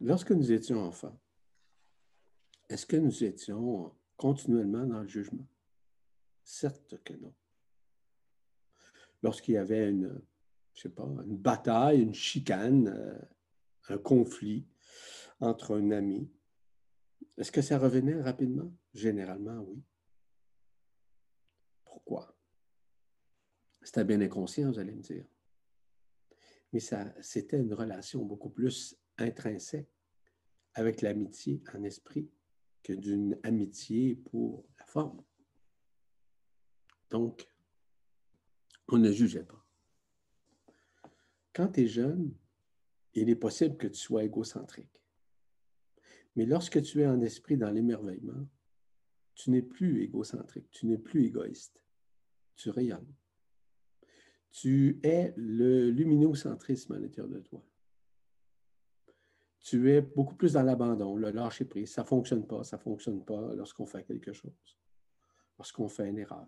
Lorsque nous étions enfants, est-ce que nous étions continuellement dans le jugement? Certes que non. Lorsqu'il y avait une, je sais pas, une bataille, une chicane, euh, un conflit entre un ami, est-ce que ça revenait rapidement? Généralement, oui. Pourquoi? C'était bien inconscient, vous allez me dire. Mais c'était une relation beaucoup plus intrinsèque avec l'amitié en esprit que d'une amitié pour la forme. Donc, on ne jugeait pas. Quand tu es jeune, il est possible que tu sois égocentrique. Mais lorsque tu es en esprit dans l'émerveillement, tu n'es plus égocentrique, tu n'es plus égoïste. Tu rayonnes. Tu es le luminocentrisme à l'intérieur de toi. Tu es beaucoup plus dans l'abandon, le lâcher prise. Ça ne fonctionne pas, ça ne fonctionne pas lorsqu'on fait quelque chose, lorsqu'on fait une erreur.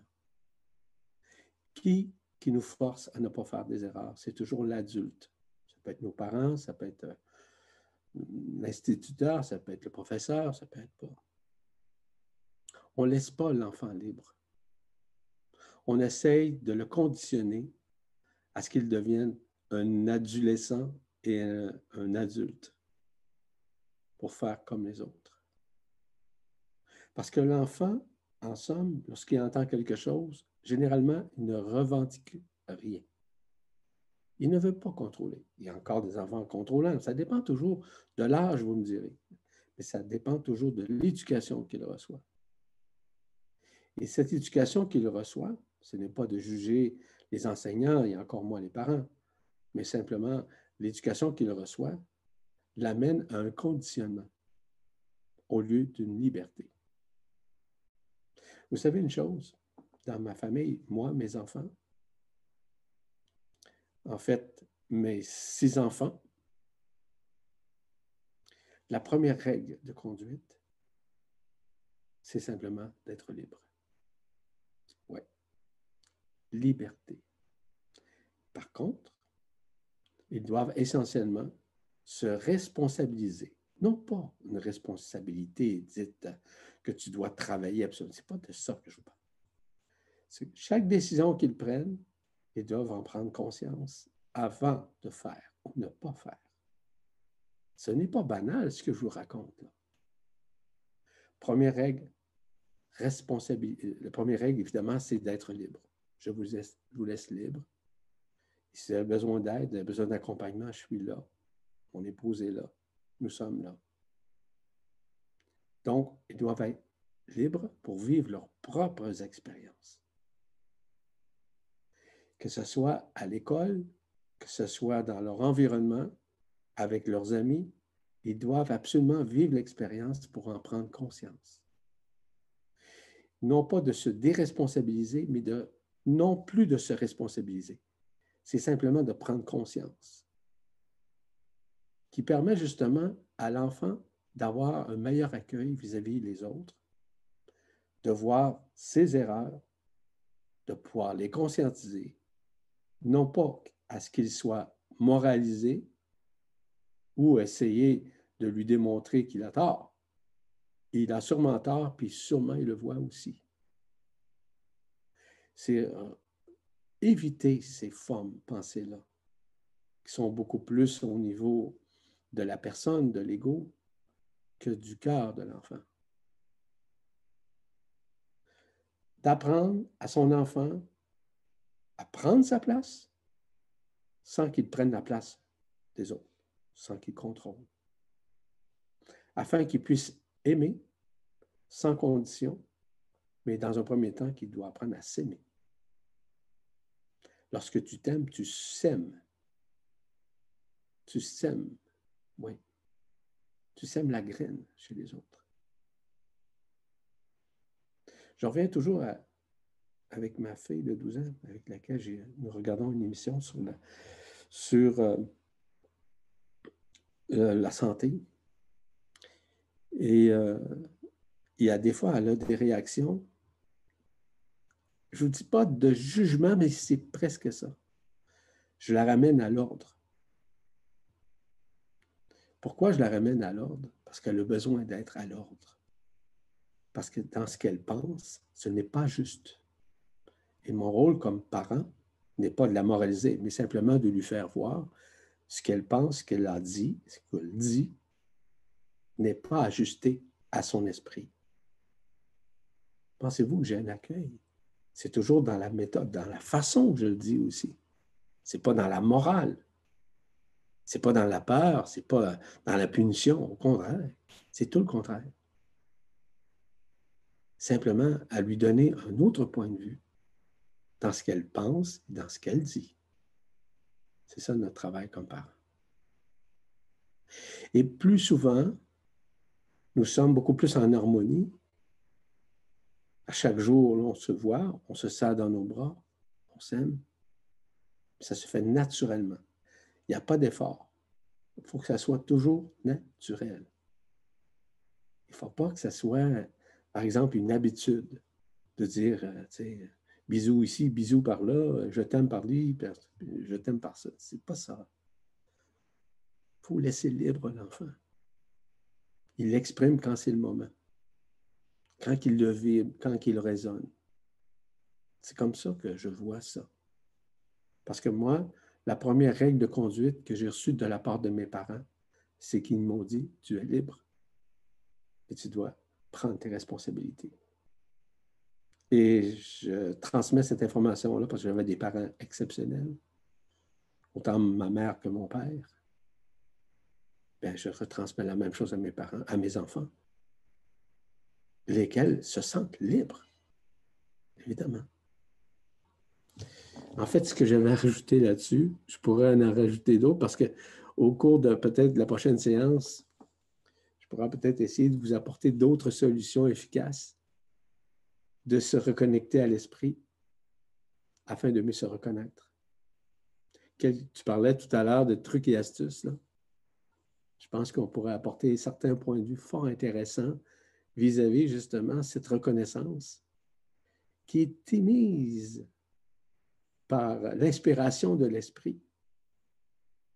Qui qui nous force à ne pas faire des erreurs? C'est toujours l'adulte. Ça peut être nos parents, ça peut être euh, l'instituteur, ça peut être le professeur, ça peut être pas. On ne laisse pas l'enfant libre. On essaye de le conditionner à ce qu'il devienne un adolescent et un, adulte pour faire comme les autres. Parce que l'enfant, en somme, lorsqu'il entend quelque chose, généralement, il ne revendique rien. Il ne veut pas contrôler. Il y a encore des enfants contrôlants. Ça dépend toujours de l'âge, vous me direz. Mais ça dépend toujours de l'éducation qu'il reçoit. Et cette éducation qu'il reçoit, ce n'est pas de juger les enseignants et encore moins les parents, mais simplement l'éducation qu'il reçoit l'amène à un conditionnement au lieu d'une liberté. Vous savez une chose, dans ma famille, moi, mes enfants, en fait, mes six enfants, la première règle de conduite, c'est simplement d'être libre. Oui. Liberté. Par contre, ils doivent essentiellement se responsabiliser. Non pas une responsabilité dite que tu dois travailler absolument. Ce n'est pas de ça que je parle. Chaque décision qu'ils prennent, ils doivent en prendre conscience avant de faire ou ne pas faire. Ce n'est pas banal ce que je vous raconte. Première règle, responsabilité. La première règle, évidemment, c'est d'être libre. Je vous, laisse, vous libre. Si vous avez besoin d'aide, vous besoin d'accompagnement, je suis là. Épouse est là. Nous sommes là. Donc, ils doivent être libres pour vivre leurs propres expériences que ce soit à l'école, que ce soit dans leur environnement, avec leurs amis, ils doivent absolument vivre l'expérience pour en prendre conscience. Non pas de se déresponsabiliser, mais de non plus de se responsabiliser. C'est simplement de prendre conscience, qui permet justement à l'enfant d'avoir un meilleur accueil vis-à-vis des autres, de voir ses erreurs, de pouvoir les conscientiser, non pas à ce qu'il soit moralisé ou essayer de lui démontrer qu'il a tort. Il a sûrement tort, puis sûrement il le voit aussi. C'est euh, éviter ces formes pensées-là, qui sont beaucoup plus au niveau de la personne, de l'ego, que du cœur de l'enfant. D'apprendre à son enfant à prendre sa place sans qu'il prenne la place des autres, sans qu'il contrôle, afin qu'il puisse aimer sans condition, mais dans un premier temps qu'il doit apprendre à s'aimer. Lorsque tu t'aimes, tu sèmes. Tu sèmes, oui. Tu sèmes la graine chez les autres. Je reviens toujours avec ma fille de 12 ans, avec laquelle nous regardons une émission sur la, euh, euh, santé. Et euh, il y a des fois, elle a des réactions. Je ne vous dis pas de jugement, mais c'est presque ça. Je la ramène à l'ordre. Pourquoi je la ramène à l'ordre? Parce qu'elle a besoin d'être à l'ordre. Parce que dans ce qu'elle pense, ce n'est pas juste. Et mon rôle comme parent n'est pas de la moraliser, mais simplement de lui faire voir ce qu'elle pense, ce qu'elle a dit, ce qu'elle dit, n'est pas ajusté à son esprit. Pensez-vous que j'ai un accueil? C'est toujours dans la méthode, dans la façon que je le dis aussi. Ce n'est pas dans la morale. Ce n'est pas dans la peur, ce n'est pas dans la punition, au contraire. C'est tout le contraire. Simplement à lui donner un autre point de vue dans ce qu'elle pense, dans ce qu'elle dit. C'est ça notre travail comme parent. Et plus souvent, nous sommes beaucoup plus en harmonie. À chaque jour, on se voit, on se serre dans nos bras, on s'aime. Ça se fait naturellement. Il n'y a pas d'effort. Il faut que ça soit toujours naturel. Il ne faut pas que ça soit, par exemple, une habitude de dire, euh, bisous ici, bisous par là, je t'aime par lui, je t'aime par ça. C'est pas ça. Il faut laisser libre l'enfant. Il l'exprime quand c'est le moment, quand il le vibre, quand il résonne. C'est comme ça que je vois ça. Parce que moi, la première règle de conduite que j'ai reçue de la part de mes parents, c'est qu'ils m'ont dit, tu es libre et tu dois prendre tes responsabilités. Et je transmets cette information-là parce que j'avais des parents exceptionnels, autant ma mère que mon père. Bien, je retransmets la même chose à mes parents, à mes enfants, lesquels se sentent libres, évidemment. En fait, ce que j'avais rajouté là-dessus, je pourrais en rajouter d'autres parce que au cours de peut-être la prochaine séance, je pourrais peut-être essayer de vous apporter d'autres solutions efficaces de se reconnecter à l'esprit afin de mieux se reconnaître. tu parlais tout à l'heure de trucs et astuces. Là. Je pense qu'on pourrait apporter certains points de vue fort intéressants vis-à-vis justement cette reconnaissance qui est émise par l'inspiration de l'esprit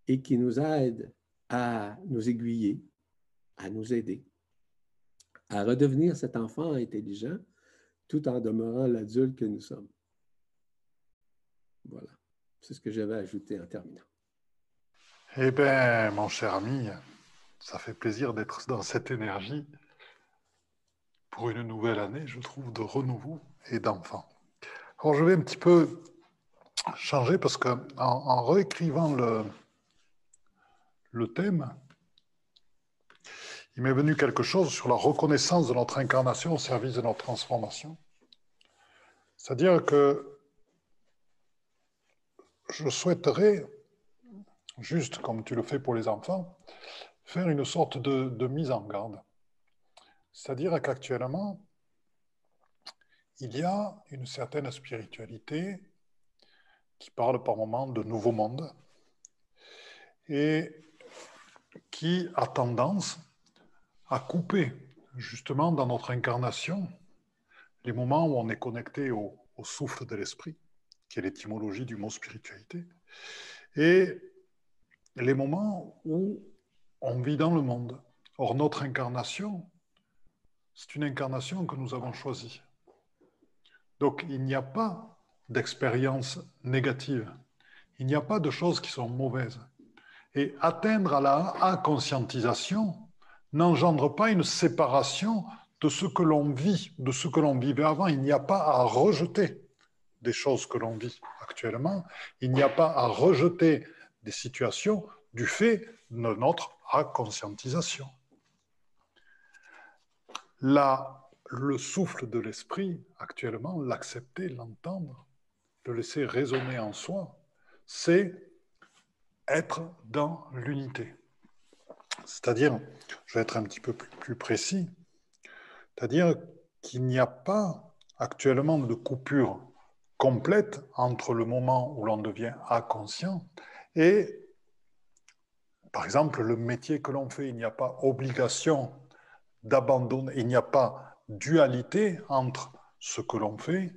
et qui nous aide à nous aiguiller, à nous aider, à redevenir cet enfant intelligent tout en demeurant l'adulte que nous sommes. Voilà, c'est ce que j'avais ajouté en terminant. Eh bien, mon cher ami, ça fait plaisir d'être dans cette énergie pour une nouvelle année, je trouve, de renouveau et d'enfant. Alors, je vais un petit peu changer parce que en, réécrivant le, le thème, il m'est venu quelque chose sur la reconnaissance de notre incarnation au service de notre transformation. C'est-à-dire que je souhaiterais, juste comme tu le fais pour les enfants, faire une sorte de, mise en garde. C'est-à-dire qu'actuellement, il y a une certaine spiritualité qui parle par moments de nouveau monde et qui a tendance à couper justement dans notre incarnation les moments où on est connecté au, souffle de l'esprit, qui est l'étymologie du mot spiritualité, et les moments où on vit dans le monde. Or, notre incarnation, c'est une incarnation que nous avons choisie. Donc, il n'y a pas d'expérience négative. Il n'y a pas de choses qui sont mauvaises. Et atteindre à la inconscientisation n'engendre pas une séparation de ce que l'on vit, de ce que l'on vivait avant. Il n'y a pas à rejeter des choses que l'on vit actuellement. Il n'y a pas à rejeter des situations du fait de notre inconscientisation. Là, le souffle de l'esprit, actuellement, l'accepter, l'entendre, laisser résonner en soi, c'est être dans l'unité. C'est-à-dire, je vais être un petit peu plus, précis, c'est-à-dire qu'il n'y a pas actuellement de coupure complète entre le moment où l'on devient inconscient et, par exemple, le métier que l'on fait. Il n'y a pas obligation d'abandonner, il n'y a pas dualité entre ce que l'on fait,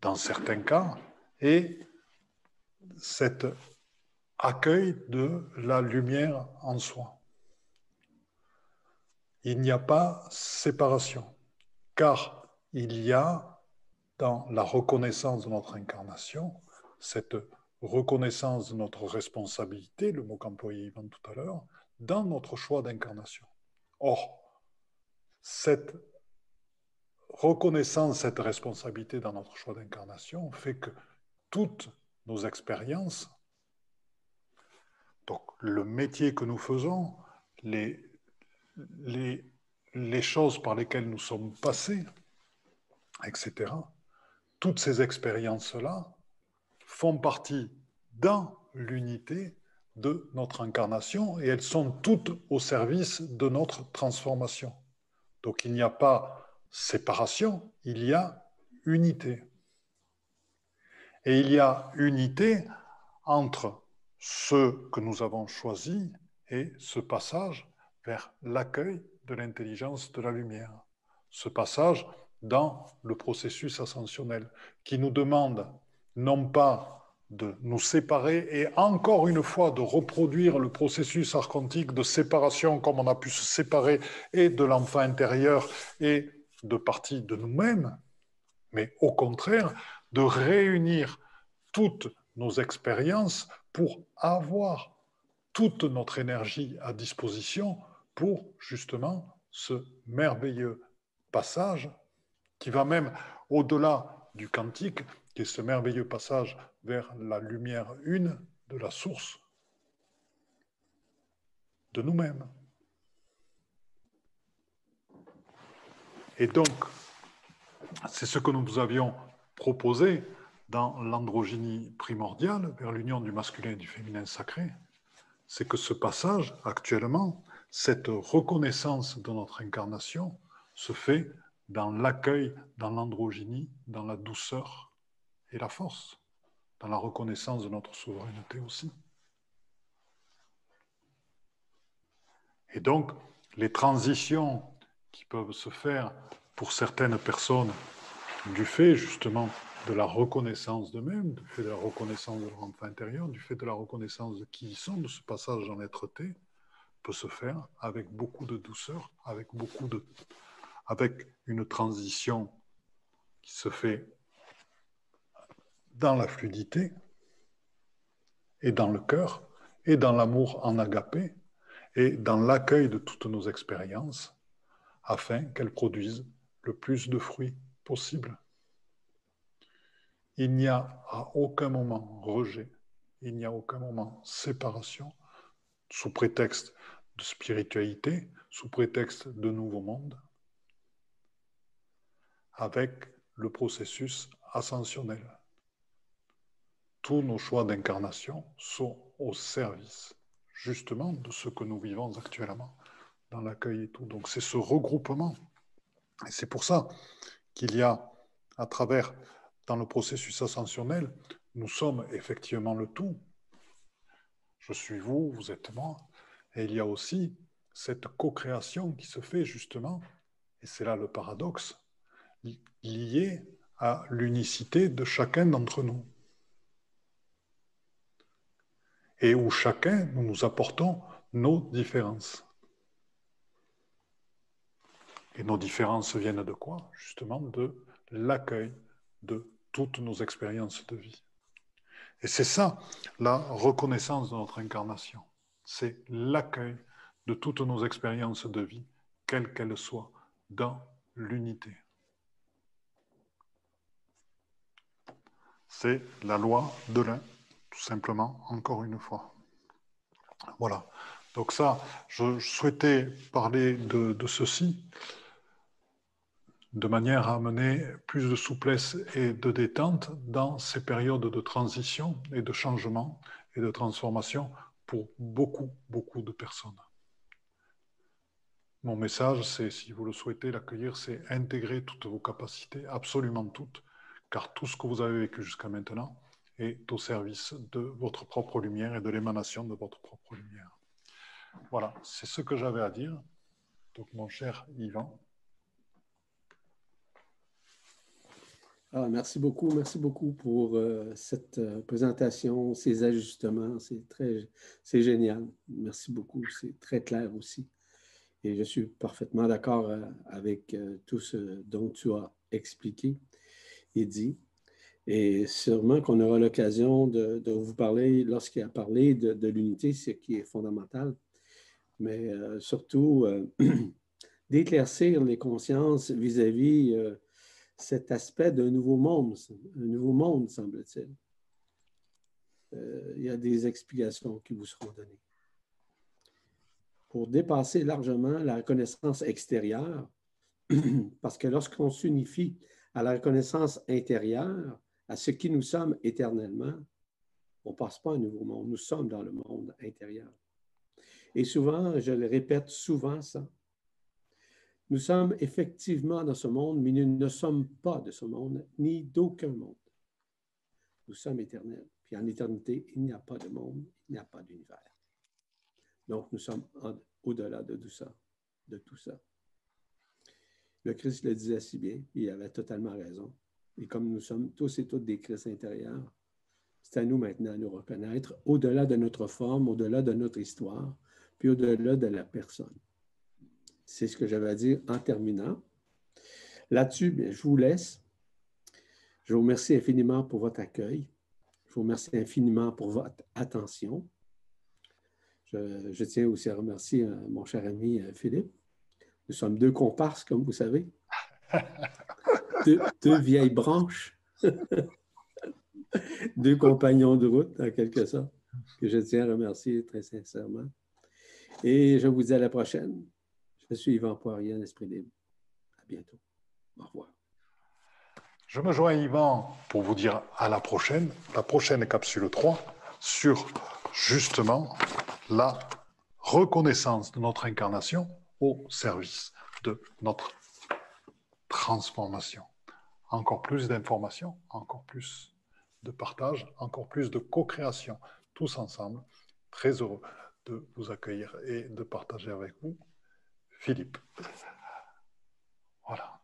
dans certains cas, et cet accueil de la lumière en soi. Il n'y a pas séparation, car il y a dans la reconnaissance de notre incarnation, cette reconnaissance de notre responsabilité, le mot qu'employait Yvan tout à l'heure, dans notre choix d'incarnation. Or, cette reconnaissance, cette responsabilité dans notre choix d'incarnation fait que toutes nos expériences, donc le métier que nous faisons, les les, les choses par lesquelles nous sommes passés, etc., toutes ces expériences-là font partie dans l'unité de notre incarnation et elles sont toutes au service de notre transformation. Donc il n'y a pas séparation, il y a unité. Et il y a unité entre ce que nous avons choisi et ce passage vers l'accueil de l'intelligence de la lumière. Ce passage dans le processus ascensionnel qui nous demande non pas de nous séparer et encore une fois de reproduire le processus archontique de séparation comme on a pu se séparer et de l'enfant intérieur et de partie de nous-mêmes, mais au contraire de réunir toutes nos expériences pour avoir toute notre énergie à disposition pour justement ce merveilleux passage qui va même au-delà du quantique, qui est ce merveilleux passage vers la lumière une de la source de nous-mêmes. Et donc, c'est ce que nous avions proposé dans l'androgynie primordiale vers l'union du masculin et du féminin sacré, c'est que ce passage, actuellement, cette reconnaissance de notre incarnation se fait dans l'accueil, dans l'androgynie, dans la douceur et la force, dans la reconnaissance de notre souveraineté aussi. Et donc, les transitions qui peuvent se faire pour certaines personnes du fait justement de la reconnaissance d'eux-mêmes, du fait de la reconnaissance de leur enfant intérieur, du fait de la reconnaissance de qui ils sont, de ce passage en être-té, peut se faire avec beaucoup de douceur, avec beaucoup de, avec une transition qui se fait dans la fluidité et dans le cœur et dans l'amour en agapé et dans l'accueil de toutes nos expériences afin qu'elles produisent le plus de fruits possible. Il n'y a à aucun moment rejet, il n'y a aucun moment séparation sous prétexte de spiritualité, sous prétexte de nouveau monde, avec le processus ascensionnel. Tous nos choix d'incarnation sont au service justement de ce que nous vivons actuellement dans l'accueil et tout. Donc c'est ce regroupement. Et c'est pour ça qu'il y a, à travers dans le processus ascensionnel, nous sommes effectivement le tout. Je suis vous, vous êtes moi. Et il y a aussi cette co-création qui se fait justement, et c'est là le paradoxe, lié à l'unicité de chacun d'entre nous. Et où chacun, nous nous apportons nos différences. Et nos différences viennent de quoi? Justement de l'accueil de toutes nos expériences de vie. Et c'est ça, la reconnaissance de notre incarnation. C'est l'accueil de toutes nos expériences de vie, quelles qu'elles soient, dans l'unité. C'est la loi de l'un, tout simplement, encore une fois. Voilà. Donc ça, je souhaitais parler de, de ceci de manière à amener plus de souplesse et de détente dans ces périodes de transition et de changement et de transformation pour beaucoup, beaucoup de personnes. Mon message, c'est, si vous le souhaitez l'accueillir, c'est intégrer toutes vos capacités, absolument toutes, car tout ce que vous avez vécu jusqu'à maintenant est au service de votre propre lumière et de l'émanation de votre propre lumière. Voilà, c'est ce que j'avais à dire. Donc, mon cher Yvan. Ah, merci beaucoup, merci beaucoup pour euh, cette euh, présentation, ces ajustements. C'est très, c'est génial. Merci beaucoup. C'est très clair aussi. Et je suis parfaitement d'accord euh, avec tout ce dont tu as expliqué et dit. Et sûrement qu'on aura l'occasion de, vous parler lorsqu'il a parlé de, de l'unité, ce qui est fondamental, mais surtout d'éclaircir les consciences vis-à-vis cet aspect d'un nouveau monde, un nouveau monde, semble-t-il. Euh, il y a des explications qui vous seront données. Pour dépasser largement la reconnaissance extérieure, parce que lorsqu'on s'unifie à la reconnaissance intérieure, à ce qui nous sommes éternellement, On ne passe pas à un nouveau monde. Nous sommes dans le monde intérieur. Et souvent, je le répète souvent ça, nous sommes effectivement dans ce monde, mais nous ne sommes pas de ce monde, ni d'aucun monde. Nous sommes éternels. Puis en éternité, il n'y a pas de monde, il n'y a pas d'univers. Donc, nous sommes au-delà de tout ça, de tout ça. Le Christ le disait si bien, il avait totalement raison. Et comme nous sommes tous et toutes des Christ intérieurs, c'est à nous maintenant à nous reconnaître au-delà de notre forme, au-delà de notre histoire, puis au-delà de la personne. C'est ce que j'avais à dire en terminant. Là-dessus, je vous laisse. Je vous remercie infiniment pour votre accueil. Je vous remercie infiniment pour votre attention. Je, tiens aussi à remercier euh, mon cher ami euh, Philippe. Nous sommes deux comparses, comme vous savez. deux, vieilles branches. deux compagnons de route, en quelque sorte, que je tiens à remercier très sincèrement. Et je vous dis à la prochaine. Je suis Yvan Poirier, Esprit Libre. À bientôt. Au revoir. Je me joins Yvan pour vous dire à la prochaine, la prochaine capsule 3 sur justement la reconnaissance de notre incarnation au service de notre transformation. Encore plus d'informations, encore plus de partage, encore plus de co-création, tous ensemble. Très heureux de vous accueillir et de partager avec vous Philippe. Voilà.